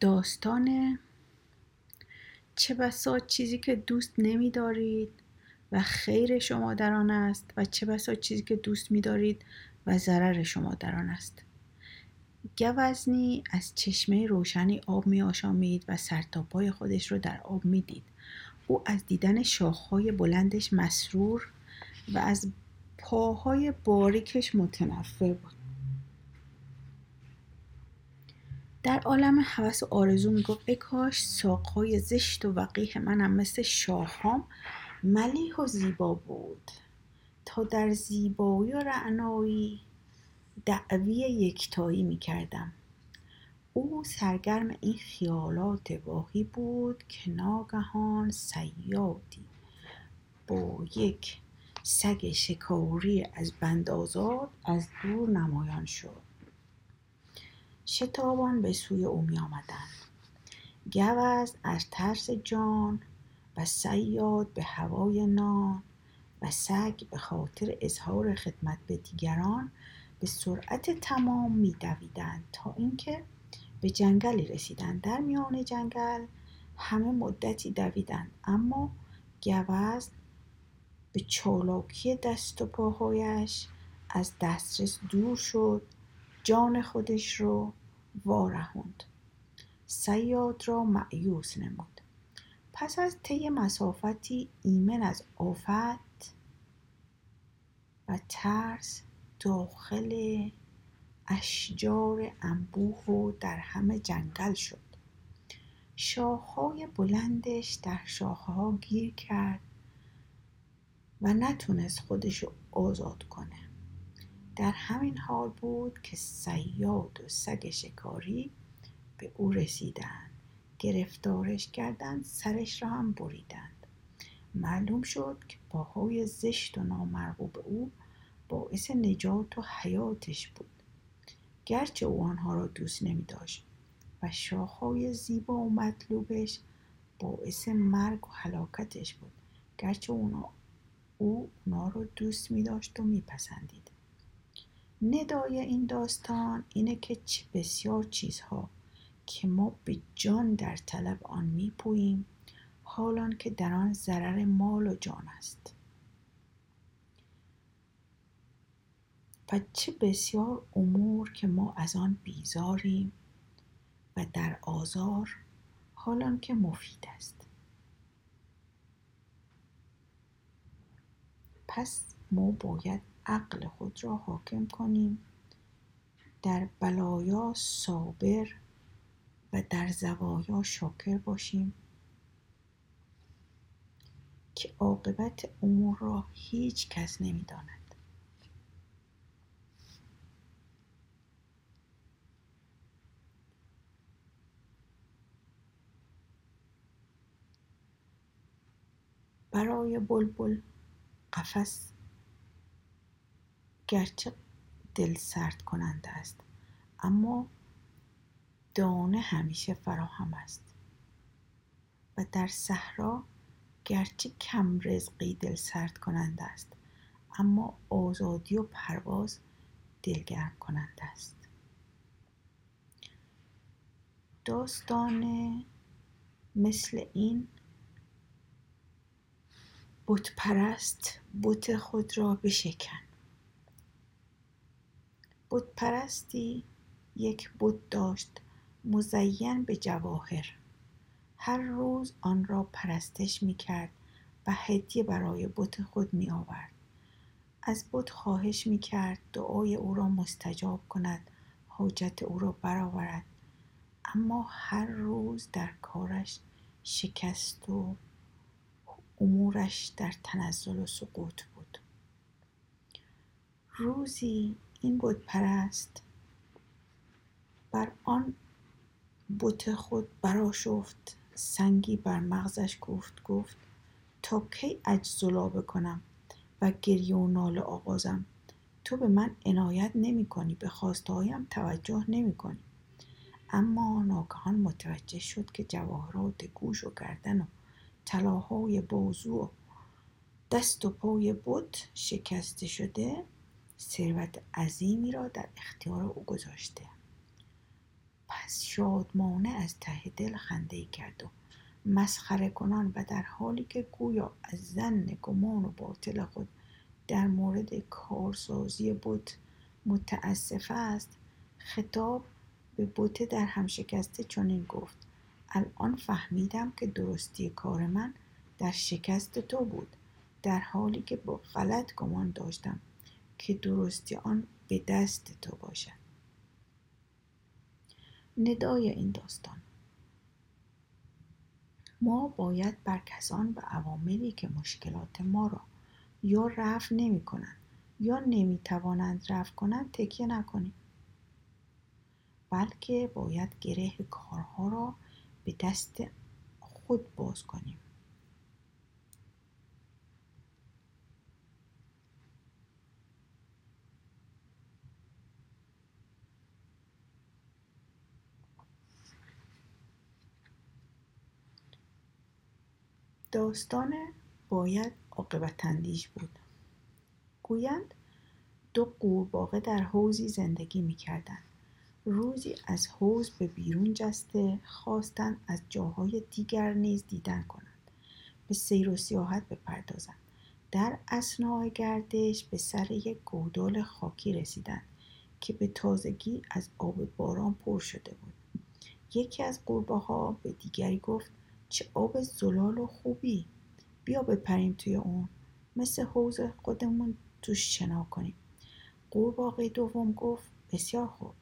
داستان چه بسا چیزی که دوست نمیدارید و خیر شما در آن است و چه بسا چیزی که دوست میدارید و ضرر شما در آن است گوزنی از چشمه روشنی آب می آشامید و سرتاپای خودش رو در آب می دید. او از دیدن شاخهای بلندش مسرور و از پاهای باریکش متنفر بود در عالم حوس و آرزو می‌گفت ای کاش ساقهای زشت و وقیه منم مثل شاههام ملیح و زیبا بود. تا در زیبایی و رعنایی دعوی یکتایی می‌کردم. او سرگرم این خیالات واهی بود که ناگهان سیادی با یک سگ شکاری از بند آزاد از دور نمایان شد. شتابان به سوی او می آمدند گوز از ترس جان و سیاد به هوای نان و سگ به خاطر اظهار خدمت به دیگران به سرعت تمام می تا اینکه به جنگلی رسیدند. در میان جنگل همه مدتی دویدند اما گوز به چالاکی دست و پاهایش از دسترس دور شد جان خودش رو وارهوند. سیاد را معیوس نمود. پس از طی مسافتی ایمن از آفت و ترس داخل اشجار انبوه و در همه جنگل شد. شاخهای بلندش در شاخه ها گیر کرد و نتونست خودش رو آزاد کنه. در همین حال بود که سیاد و سگ شکاری به او رسیدند. گرفتارش کردند سرش را هم بریدند. معلوم شد که پاهای زشت و نامرغوب او باعث نجات و حیاتش بود. گرچه او آنها را دوست نمی داشت و شاخهای زیبا و مطلوبش باعث مرگ و حلاکتش بود. گرچه اونا او اونا رو دوست می داشت و میپسندید. ندای این داستان اینه که چه بسیار چیزها که ما به جان در طلب آن میپوییم حالان که در آن ضرر مال و جان است. و چه بسیار امور که ما از آن بیزاریم و در آزار حالان که مفید است. پس ما باید عقل خود را حاکم کنیم. در بلایا صابر و در زوایا شاکر باشیم. که عاقبت امور را هیچ کس نمی‌داند. برای بلبل قفس گرچه دل سرد کننده است اما دانه همیشه فراهم است. و در صحرا گرچه کم رزقی دل سرد کننده است اما آزادی و پرواز دلگرم کننده است. داستان مثل این بت پرست بت خود را بشکن. بت پرستی یک بت داشت. مزین به جواهر. هر روز آن را پرستش می کرد و هدیه برای بت خود می آورد از بت خواهش می کرد دعای او را مستجاب کند حاجت او را برآورد. اما هر روز در کارش شکست و امورش در تنزل و سقوط بود. روزی این بود پرست بر آن بت خود براشفت سنگی بر مغزش گفت گفت تا کی اجزلا بکنم و گریه و ناله آغازم؟ تو به من عنایت نمی کنی به خواستهایم توجه نمی کنی. اما ناگهان متوجه شد که جواهرات گوش و گردن و طلاهای بازو و دست و پای بت شکسته شده ثروت عظیمی را در اختیار او گذاشته. پس شادمانه از ته دل خنده کرد و مسخره کنان و در حالی که گویا از زن گمان و باطل خود در مورد کارسازی بت متاسف است خطاب به بوته در هم شکسته چنین گفت الان فهمیدم که درستی کار من در شکست تو بود در حالی که با غلط گمان داشتم که درستی آن به دست تو باشد. ندای این داستان. ما باید بر کسان و عواملی که مشکلات ما را یا رفع نمی کنند یا نمی توانند رفع کنند تکیه نکنیم. بلکه باید گره کارها را به دست خود باز کنیم. داستان باید عاقبت اندیش بود. گویند دو قورباغه در حوزی زندگی می‌کردند. روزی از حوز به بیرون جسته خواستند از جاهای دیگر نیز دیدن کنند. به سیر و سیاحت بپردازند. در اسنای گردش به سر یک گودال خاکی رسیدند که به تازگی از آب باران پر شده بود. یکی از قورباغهها به دیگری گفت چه آب زلال و خوبی. بیا بپریم توی اون. مثل حوز خودمون توش شنا کنیم. قورباغه دوم گفت بسیار خوب.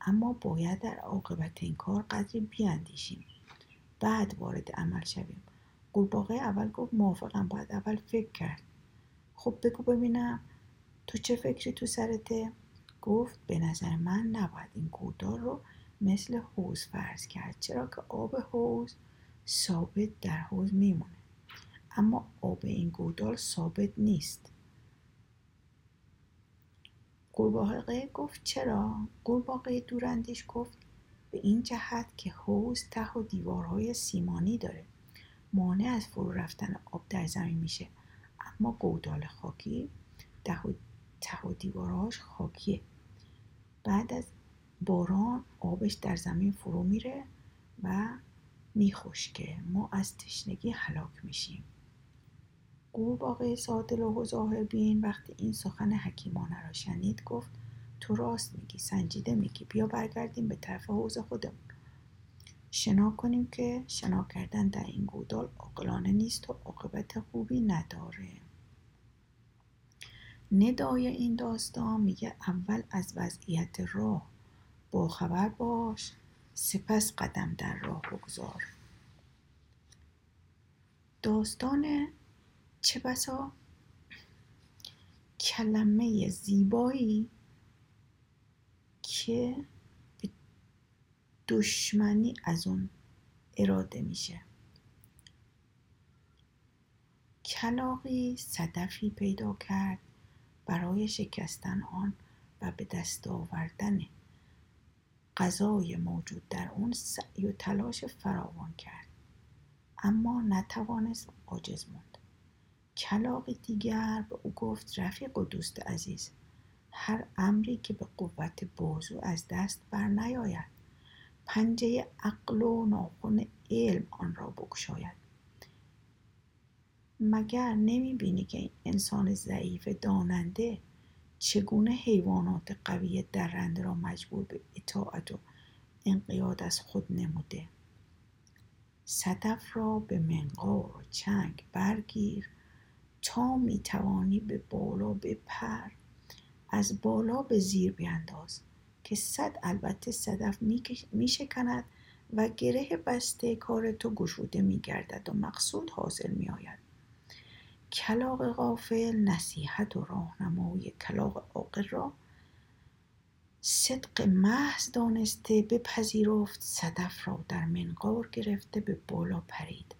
اما باید در عاقبت این کار قدری بیاندیشیم. بعد وارد عمل شویم. قورباغه اول گفت موافقم باید اول فکر کرد. خب بگو ببینم. تو چه فکری تو سرته؟ گفت به نظر من نباید این گودار رو مثل حوز فرض کرد. چرا که آب حوز ثابت در حوز میمونه. اما آب این گودال ثابت نیست. قورباغه گفت چرا؟ قورباغه دوراندیش گفت به این جهت که حوز ته و دیوارهای سیمانی داره. مانع از فرو رفتن آب در زمین میشه. اما گودال خاکی ته و دیوارهاش خاکیه. بعد از باران آبش در زمین فرو میره و میخشکه ما از تشنگی هلاک میشیم. قورباغه سادل و ظاهر بین وقتی این سخن حکیمانه را شنید گفت تو راست میگی سنجیده میگی بیا برگردیم به طرف حوز خودمون. شنا کنیم که شنا کردن در این گودال عاقلانه نیست و عاقبت خوبی نداره. ندای این داستان میگه اول از وضعیت راه. باخبر باش. سپس قدم در راه بگذار. داستان چه بسا؟ کلمه زیبایی که به دشمنی از اون اراده میشه. کلاقی صدفی پیدا کرد برای شکستن آن و به دست آوردن غذای موجود در اون سعی و تلاش فراوان کرد. اما نتوانست عاجز موند. کلاق دیگر به او گفت رفیق و دوست عزیز هر امری که به قوت بازو از دست بر نیاید. پنجه عقل و ناخن علم آن را بگشاید. مگر نمی بینی که این انسان ضعیف داننده چگونه حیوانات قوی درنده را مجبور به اطاعت و انقیاد از خود نموده؟ صدف را به منقار و چنگ برگیر تا می‌توانی به بالا بپر. از بالا به زیر بیانداز که صد البته صدف میشکند و گره بسته کار تو گشوده میگردد و مقصود حاصل میآید. کلاق غافل نصیحت و راهنمایی کلاق عاقل را. صدق محض دانسته بپذیرفت صدف را در منقار گرفته به بالا پرید.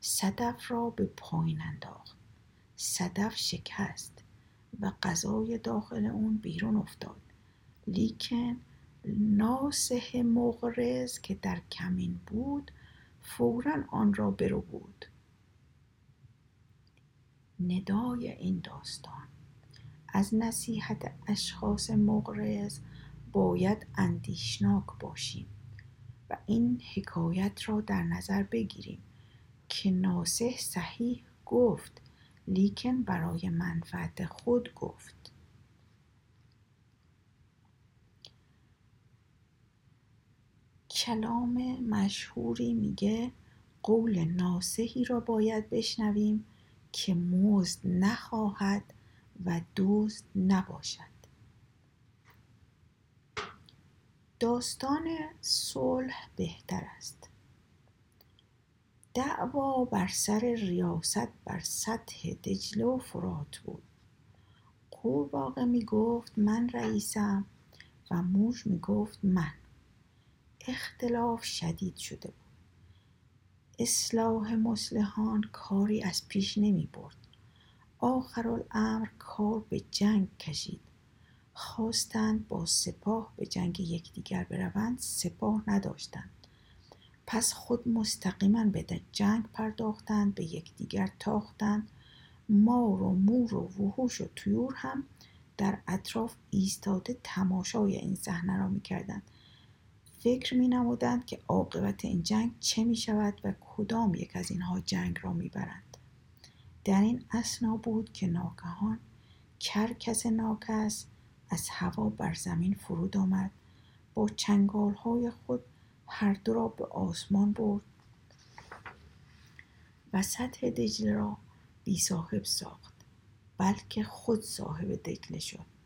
صدف را به پایین انداخت. صدف شکست و غذای داخل اون بیرون افتاد. لیکن ناسه مغرز که در کمین بود فورا آن را برو بود. ندای این داستان. از نصیحت اشخاص مغرض باید اندیشناک باشیم و این حکایت را در نظر بگیریم که ناسه صحیح گفت لیکن برای منفعت خود گفت. کلام مشهوری میگه قول ناسهی را باید بشنویم که مزد نخواهد و دزد نباشد. داستان صلح بهتر است. دعوا بر سر ریاست بر سطح دجله و فرات بود. قورباغه می گفت من رئیسم و موش می گفت من. اختلاف شدید شده بود. اصلاح مسلحان کاری از پیش نمی برد. آخرالامر کار به جنگ کشید. خواستند با سپاه به جنگ یکدیگر بروند سپاه نداشتند. پس خود مستقیما به جنگ پرداختند به یکدیگر تاختند. مار و مور و وحوش و طیور هم در اطراف ایستاده تماشای این صحنه را می‌کردند. فکر می نمودند که عاقبت این جنگ چه می شود و کدام یک از اینها جنگ را می برند. در این اسنا بود که ناگهان کرکس ناکس از هوا بر زمین فرود آمد. با چنگال های خود هر دو را به آسمان برد. و سطح دجله را بی صاحب ساخت بلکه خود صاحب دجله شد.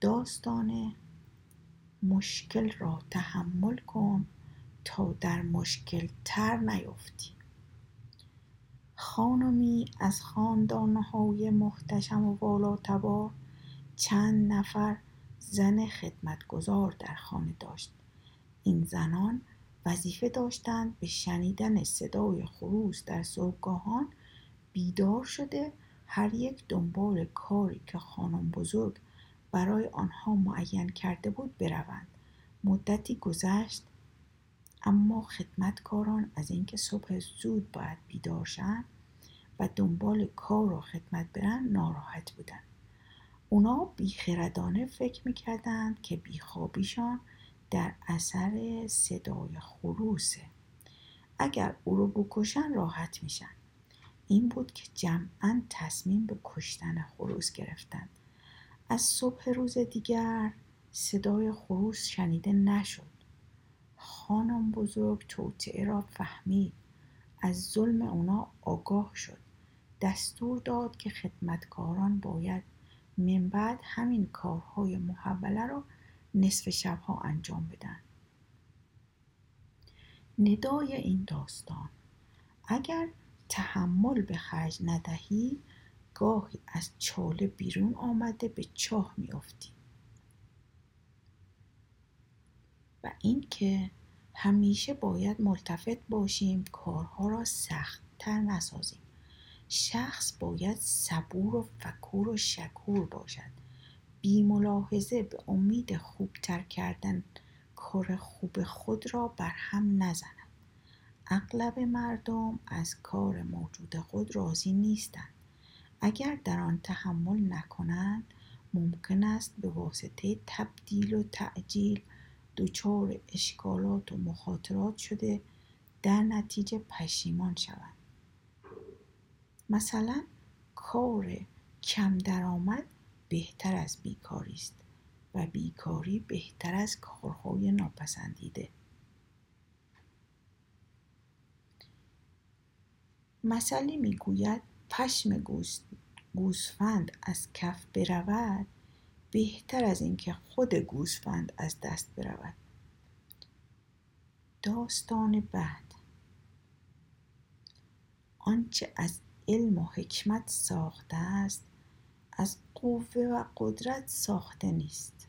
داستان مشکل را تحمل کن تا در مشکل تر نیفتی. خانمی از خاندانهای محتشم و والاتبار چند نفر زن خدمتگزار در خانه داشت. این زنان وظیفه داشتند به شنیدن صدای خروس در صبحگاهان بیدار شده هر یک دنبال کاری که خانم بزرگ برای آنها معین کرده بود بروند. مدتی گذشت اما خدمتکاران از اینکه صبح زود باید بیدار شن و دنبال کار و خدمت برن ناراحت بودن اونا بیخردانه فکر می‌کردند که بیخوابیشان در اثر صدای خروسه. اگر او رو بکشن راحت میشن. این بود که جمعا تصمیم به کشتن خروس گرفتند. از صبح روز دیگر صدای خروس شنیده نشد. خانم بزرگ توطعه را فهمید. از ظلم اونا آگاه شد. دستور داد که خدمتکاران باید من بعد همین کارهای محوله را نصف شبها انجام بدن. ندای این داستان. اگر تحمل به خرج ندهی گاهی از چاله بیرون آمده به چاه میافتی و اینکه همیشه باید ملتفت باشیم کارها را سختتر نسازیم. شخص باید صبور و فکور و شکور باشد. بی ملاحظه به امید خوبتر کردن کار خوب خود را بر هم نزند. اغلب مردم از کار موجود خود راضی نیستند. اگر در آن تحمل نکنند ممکن است به واسطه تبدیل و تعجیل دچار اشکالات و مخاطرات شده در نتیجه پشیمان شوند. مثلا کار کم درآمد بهتر از بیکاری است و بیکاری بهتر از کارهای ناپسندیده. مثلی می‌گوید پشم گوسفند از کف برود بهتر از اینکه خود گوسفند از دست برود. داستان بعد. آنچه از علم و حکمت ساخته است از قوه و قدرت ساخته نیست.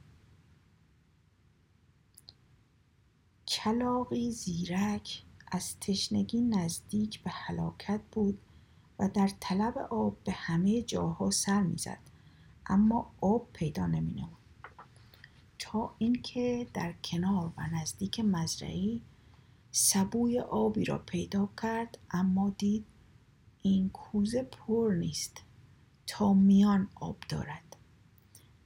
کلاقی زیرک از تشنگی نزدیک به هلاکت بود. و در طلب آب به همه جاها سر می‌زد اما آب پیدا نمی تا اینکه در کنار و نزدیک مزرعی سبوی آبی را پیدا کرد اما دید این کوزه پر نیست تا میان آب دارد.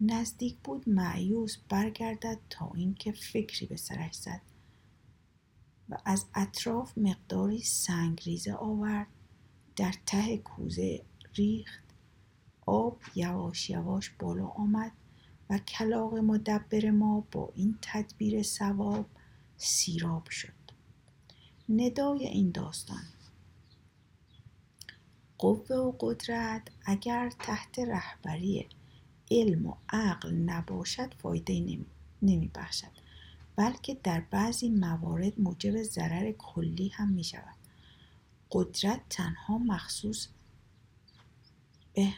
نزدیک بود معیوس برگردد تا اینکه فکری به سرش زد و از اطراف مقداری سنگریزه آورد در ته کوزه ریخت. آب یواش یواش بالا آمد و کلاق مدبر ما با این تدبیر سواب سیراب شد. ندای این داستان. قوه و قدرت اگر تحت رهبری علم و عقل نباشد فایده نمی بخشد بلکه در بعضی موارد موجب ضرر کلی هم می شود قدرت تنها مخصوص به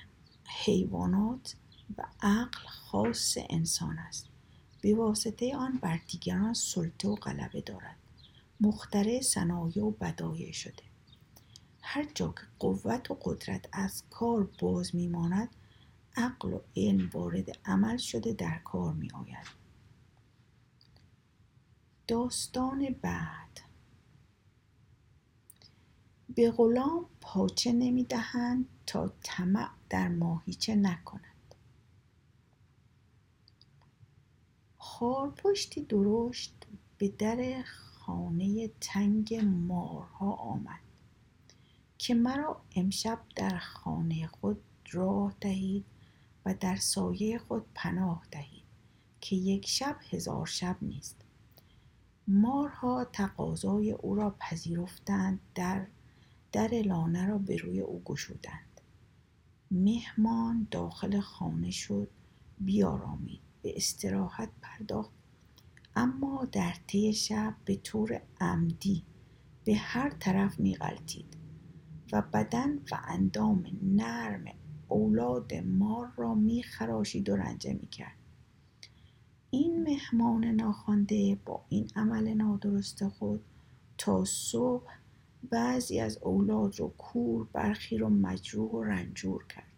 حیوانات و عقل خاص انسان است. به واسطه آن بر دیگران سلطه و غلبه دارد. مختره صنایع و بدایع شده. هر جا که قوت و قدرت از کار باز میماند عقل و علم وارد عمل شده در کار می آید داستان بعد به غلام پاچه نمی دهند تا طمع در ماهیچه نکند. خارپشتی درشت به در خانه تنگ مارها آمد که مرا امشب در خانه خود راه دهید و در سایه خود پناه دهید که یک شب هزار شب نیست. مارها تقاضای او را پذیرفتند در در لانه را به روی او گشودند. مهمان داخل خانه شد بیارامید به استراحت پرداخت. اما در طی شب به طور عمدی به هر طرف میغلطید و بدن و اندام نرم اولاد مار را میخراشید و رنجه می‌کرد. این مهمان ناخوانده با این عمل نادرست خود تا صبح بعضی از اولاد رو کور برخی رو مجروح و رنجور کرد.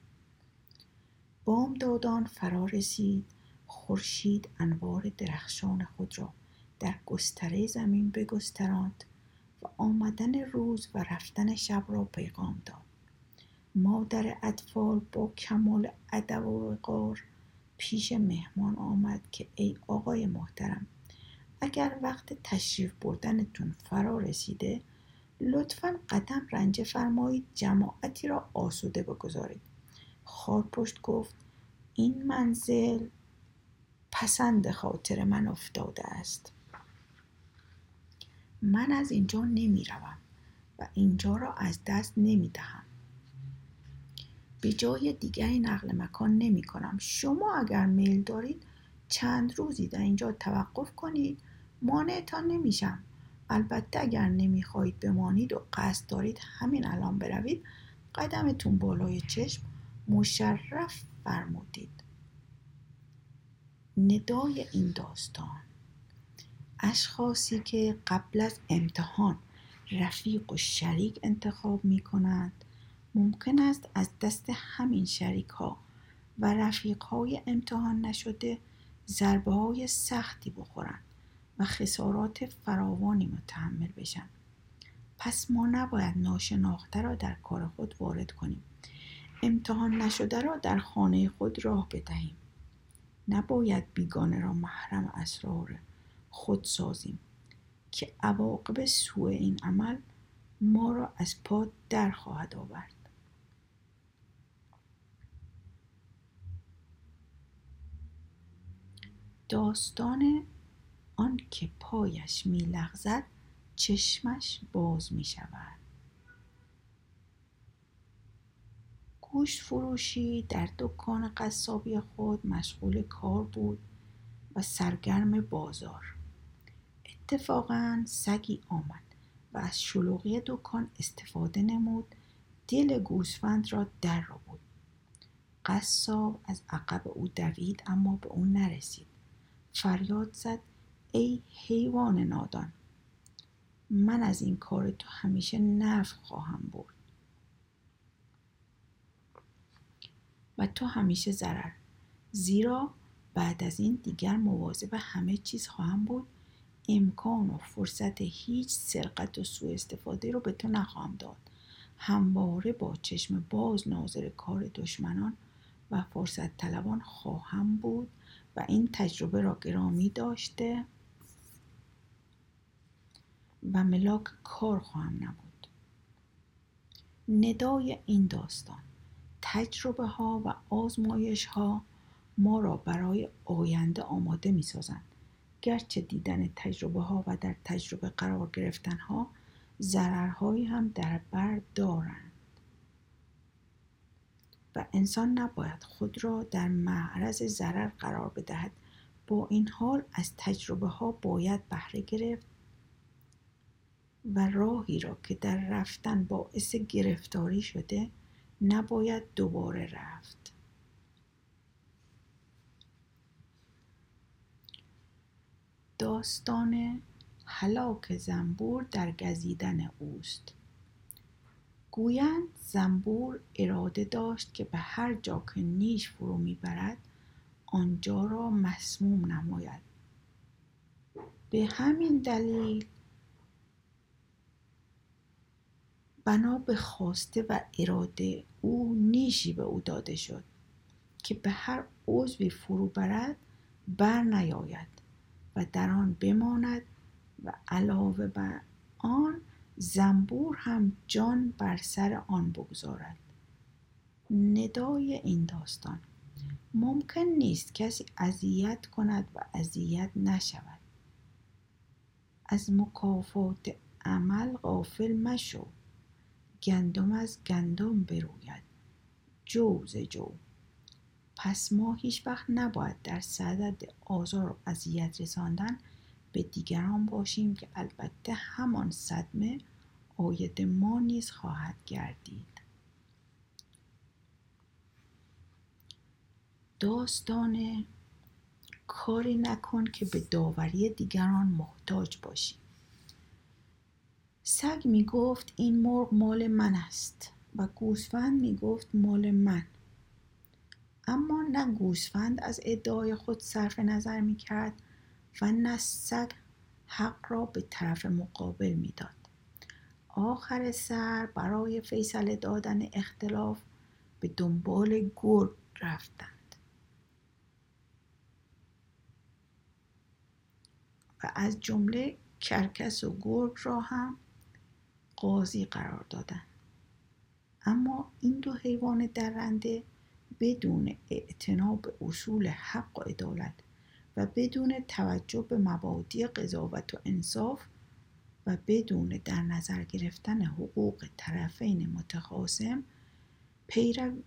بامدادان فرا رسید. خورشید انوار درخشان خود را در گستره زمین بگستراند و آمدن روز و رفتن شب را پیغام داد. مادر اطفال با کمال ادب و وقار پیش مهمان آمد که ای آقای محترم اگر وقت تشریف بردنتون فرا رسیده لطفا قدم رنجه فرمایید جماعتی را آسوده بگذارید. خارپشت گفت این منزل پسند خاطر من افتاده است. من از اینجا نمی روم و اینجا را از دست نمی دهم به جای دیگری نقل مکان نمی کنم شما اگر میل دارید چند روزی در اینجا توقف کنید مانعتان نمیشم. البته اگر نمی‌خواهید بمانید و قصد دارید همین الان بروید قدمتون بالای چشم مشرف فرمودید. ندای این داستان. اشخاصی که قبل از امتحان رفیق و شریک انتخاب می کنند ممکن است از دست همین شریک ها و رفیق های امتحان نشده ضربه های سختی بخورند. و خسارات فراوانی متحمل بشن پس ما نباید ناشناخته را در کار خود وارد کنیم. امتحان نشده را در خانه خود راه بدهیم. نباید بیگانه را محرم اسرار خود سازیم که عواقب سوء این عمل ما را از پا در خواهد آورد. داستان آن که پایش می لغزد چشمش باز می شود گوشت فروشی در دکان قصابی خود مشغول کار بود و سرگرم بازار. اتفاقا سگی آمد و از شلوغی دکان استفاده نمود. دل گوسفند را در را بود. قصاب از عقب او دوید اما به او نرسید. فریاد زد ای حیوان نادان من از این کار تو همیشه نفع خواهم برد. و تو همیشه ضرر زیرا بعد از این دیگر مواظب همه چیز خواهم بود. امکان و فرصت هیچ سرقت و سوء استفاده رو به تو نخواهم داد. همواره با چشم باز ناظر کار دشمنان و فرصت طلبان خواهم بود و این تجربه را گرامی داشته. و ملاک کار خواهم نبود. ندای این داستان تجربه ها و آزمایش ها ما را برای آینده آماده می سازند گرچه دیدن تجربه ها و در تجربه قرار گرفتن ها ضررهایی هم در بر دارند. و انسان نباید خود را در معرض ضرر قرار بدهد. با این حال از تجربه ها باید بهره گرفت و راهی را که در رفتن باعث گرفتاری شده نباید دوباره رفت. داستان هلاک زنبور در گزیدن اوست. گویند زنبور اراده داشت که به هر جا که نیش فرو می‌برد آنجا را مسموم نماید. به همین دلیل بنا به خواسته و اراده او نیشی به او داده شد که به هر عضوی فرو برد بر نیاید و در آن بماند و علاوه بر آن زنبور هم جان بر سر آن بگذارد. ندای این داستان ممکن نیست کسی اذیت کند و اذیت نشود. از مکافات عمل غافل مشو. گندم از گندم بروید. جو جو پس ما هیچ وقت نباید در صدد آزار و اذیت رساندن به دیگران باشیم که البته همان صدمه آید ما نیز خواهد گردید. داستان کاری نکن که به داوری دیگران محتاج باشی سگ می گفت این مرغ مال من است و گوسفند می گفت مال من. اما نه گوسفند از ادعای خود صرف نظر می کرد و نه سگ حق را به طرف مقابل می‌داد. آخر سر برای فیصله دادن اختلاف به دنبال گرگ رفتند. و از جمله کرکس و گرگ را هم قاضی قرار دادند اما این دو حیوان درنده بدون اعتنا به اصول حق و عدالت و بدون توجه به مبادی قضاوت و انصاف و بدون در نظر گرفتن حقوق طرفین متخاصم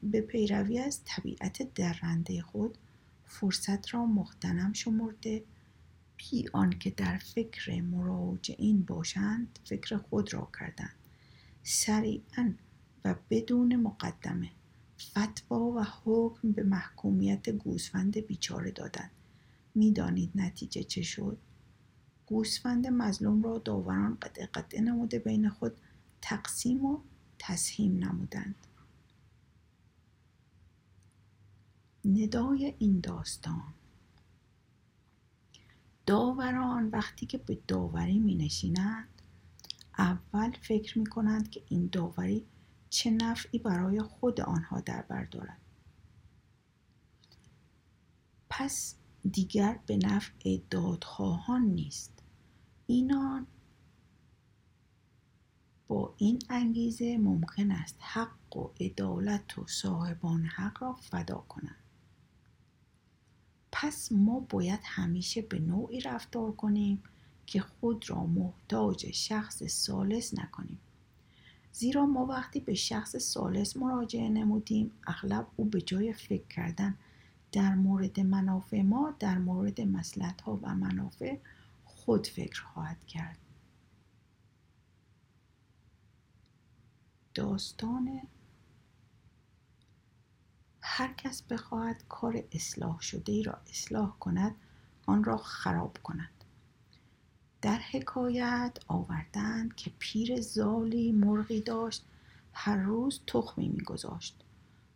به پیروی از طبیعت درنده خود فرصت را مختنم شمرده بی آنکه در فکر مراجعین باشند فکر خود را کردند. سریعا و بدون مقدمه فتوا و حکم به محکومیت گوسفند بیچاره دادند. می‌دانید نتیجه چه شد؟ گوسفند مظلوم را داوران قطع قطع نموده بین خود تقسیم و تسهیم نمودند. ندای این داستان. داوران وقتی که به داوری می نشینند اول فکر می کنند که این داوری چه نفعی برای خود آنها در بر دارد. پس دیگر به نفع دادخواهان نیست. اینان با این انگیزه ممکن است حق و عدالت و صاحبان حق را فدا کنند. پس ما باید همیشه به نوعی رفتار کنیم که خود را محتاج شخص سالس نکنیم. زیرا ما وقتی به شخص سالس مراجعه نمودیم اغلب او به جای فکر کردن در مورد منافع ما در مورد مسلحت ها و منافع خود فکر خواهد کرد. داستان هر کس بخواهد کار اصلاح شده ای را اصلاح کند آن را خراب کند. در حکایت آوردند که پیر زالی مرغی داشت هر روز تخمی میگذاشت.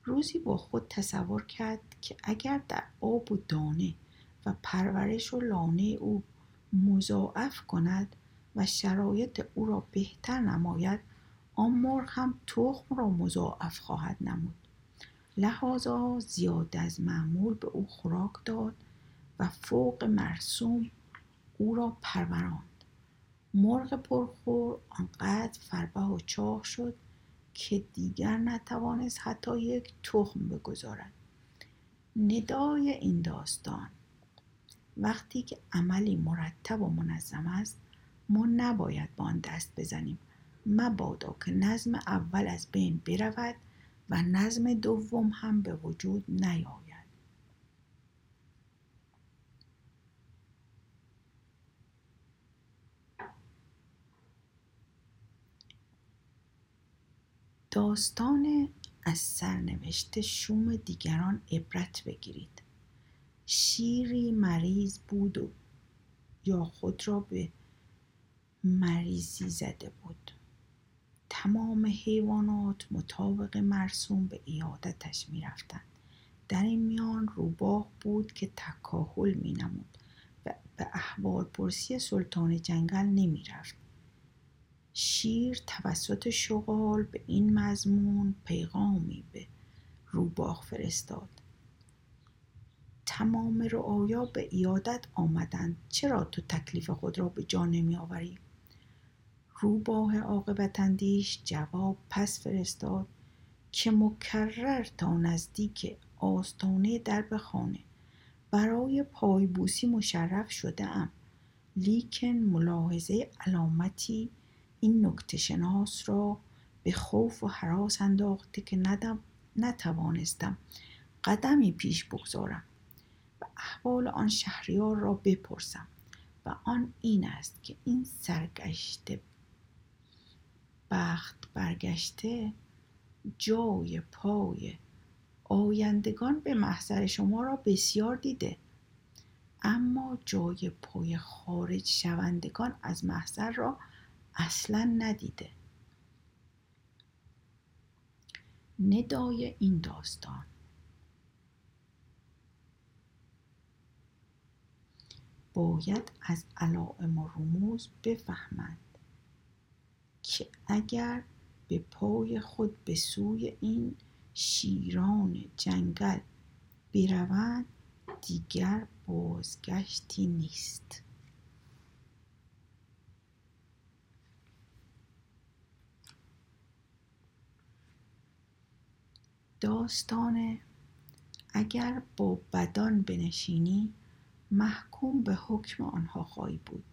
روزی با خود تصور کرد که اگر در آب و دانه و پرورش و لانه او مضاعف کند و شرایط او را بهتر نماید آن مرغ هم تخم را مضاعف خواهد نمود. لحاظا زیاد از معمول به او خوراک داد و فوق مرسوم او را پروراند. مرغ پرخور آنقدر فربه و چاق شد که دیگر نتوانست حتی یک تخم بگذارد. ندای این داستان. وقتی که عملی مرتب و منظم است ما نباید با آن دست بزنیم. مبادا که نظم اول از بین برود و نظم دوم هم به وجود نیاید. داستان از سرنوشت شوم دیگران عبرت بگیرید. شیری مریض بود و یا خود را به مریضی زده بود. تمام حیوانات مطابق مرسوم به ایادتش می‌رفتند در این میان روباه بود که تکاهل می نمود و به احوال پرسی سلطان جنگل نمی رفت. شیر توسط شغال به این مضمون پیغامی به روباه فرستاد تمام رعایا به ایادت آمدند چرا تو تکلیف خود را به جا نمی آوری؟ روباه عاقبت اندیش جواب پس فرستاد که مکرر تا نزدیک آستانه درب خانه. برای پایبوسی مشرف شده ام لیکن ملاحظه علامتی این نکته شناس را به خوف و حراس انداخته که ندم نتوانستم قدمی پیش بگذارم و احوال آن شهریار را بپرسم و آن این است که این سرگشته بخت برگشته جای پای آیندگان به محضر شما را بسیار دیده. اما جای پای خارج شوندگان از محضر را اصلا ندیده. ندای این داستان. باید از علائم و رموز بفهمند. که اگر به پای خود به سوی این شیران جنگل بروند دیگر بازگشتی نیست. داستان اگر با بدان بنشینی محکوم به حکم آنها خواهی بود.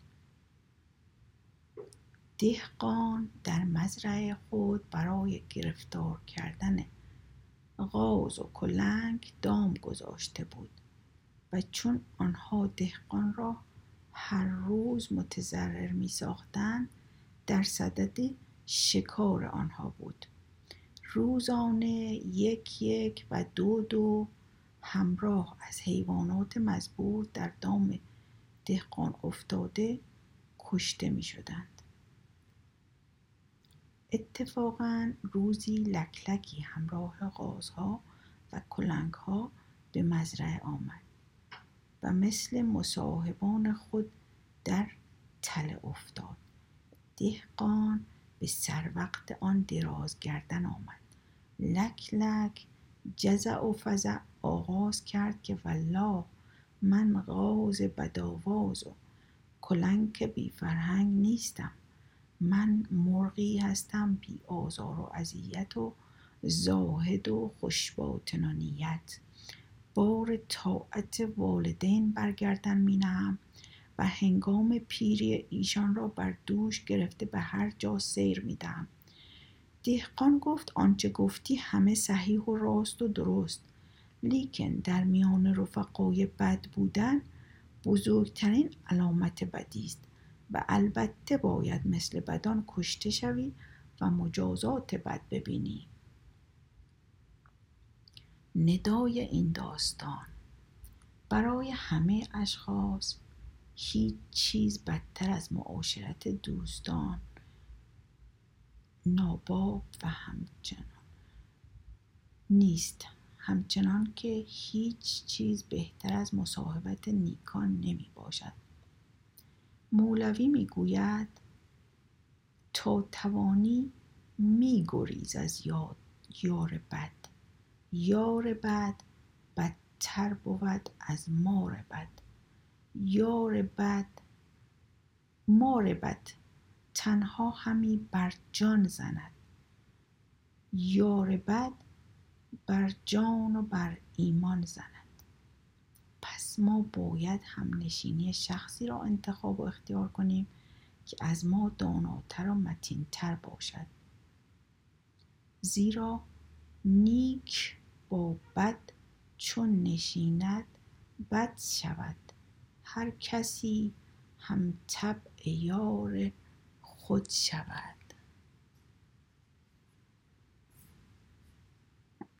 دهقان در مزرعه خود برای گرفتار کردن غاز و کلنگ دام گذاشته بود و چون آنها دهقان را هر روز متضرر می ساختند در صدد شکار آنها بود روزانه یک یک و دو دو همراه از حیوانات مزبور در دام دهقان افتاده کشته می شدند. اتفاقا روزی لکلکی همراه غازها و کلنگها به مزرعه آمد و مثل مصاحبان خود در تله افتاد. دهقان به سر وقت آن دراز گردن آمد. لک لک جزع و فزع آغاز کرد که والله من غاز بداواز و کلنک بی فرهنگ نیستم. من مرغی هستم بی آزار و اذیت و زاهد و خوشباطن و نیت بار طاعت والدین برگردن می و هنگام پیری ایشان را بر دوش گرفته به هر جا سیر می دهم دهقان گفت آنچه گفتی همه صحیح و راست و درست. لیکن در میان رفقای بد بودن بزرگترین علامت بدی است. و البته باید مثل بدان کشته شوی و مجازات بد ببینی. ندای این داستان. برای همه اشخاص هیچ چیز بدتر از معاشرت دوستان ناباب و همچنان. نیست. همچنان که هیچ چیز بهتر از مصاحبت نیکان نمی باشد. مولوی می گوید تا توانی می گریز از یاد یار بد یار بد بدتر بود از مار بد یار بد مار بد تنها همی بر جان زند یار بد بر جان و بر ایمان زند. پس ما باید همنشینی شخصی را انتخاب و اختیار کنیم که از ما داناتر و متینتر باشد. زیرا نیک با بد چون نشیند بد شود. هر کسی هم طبع یار خود شود.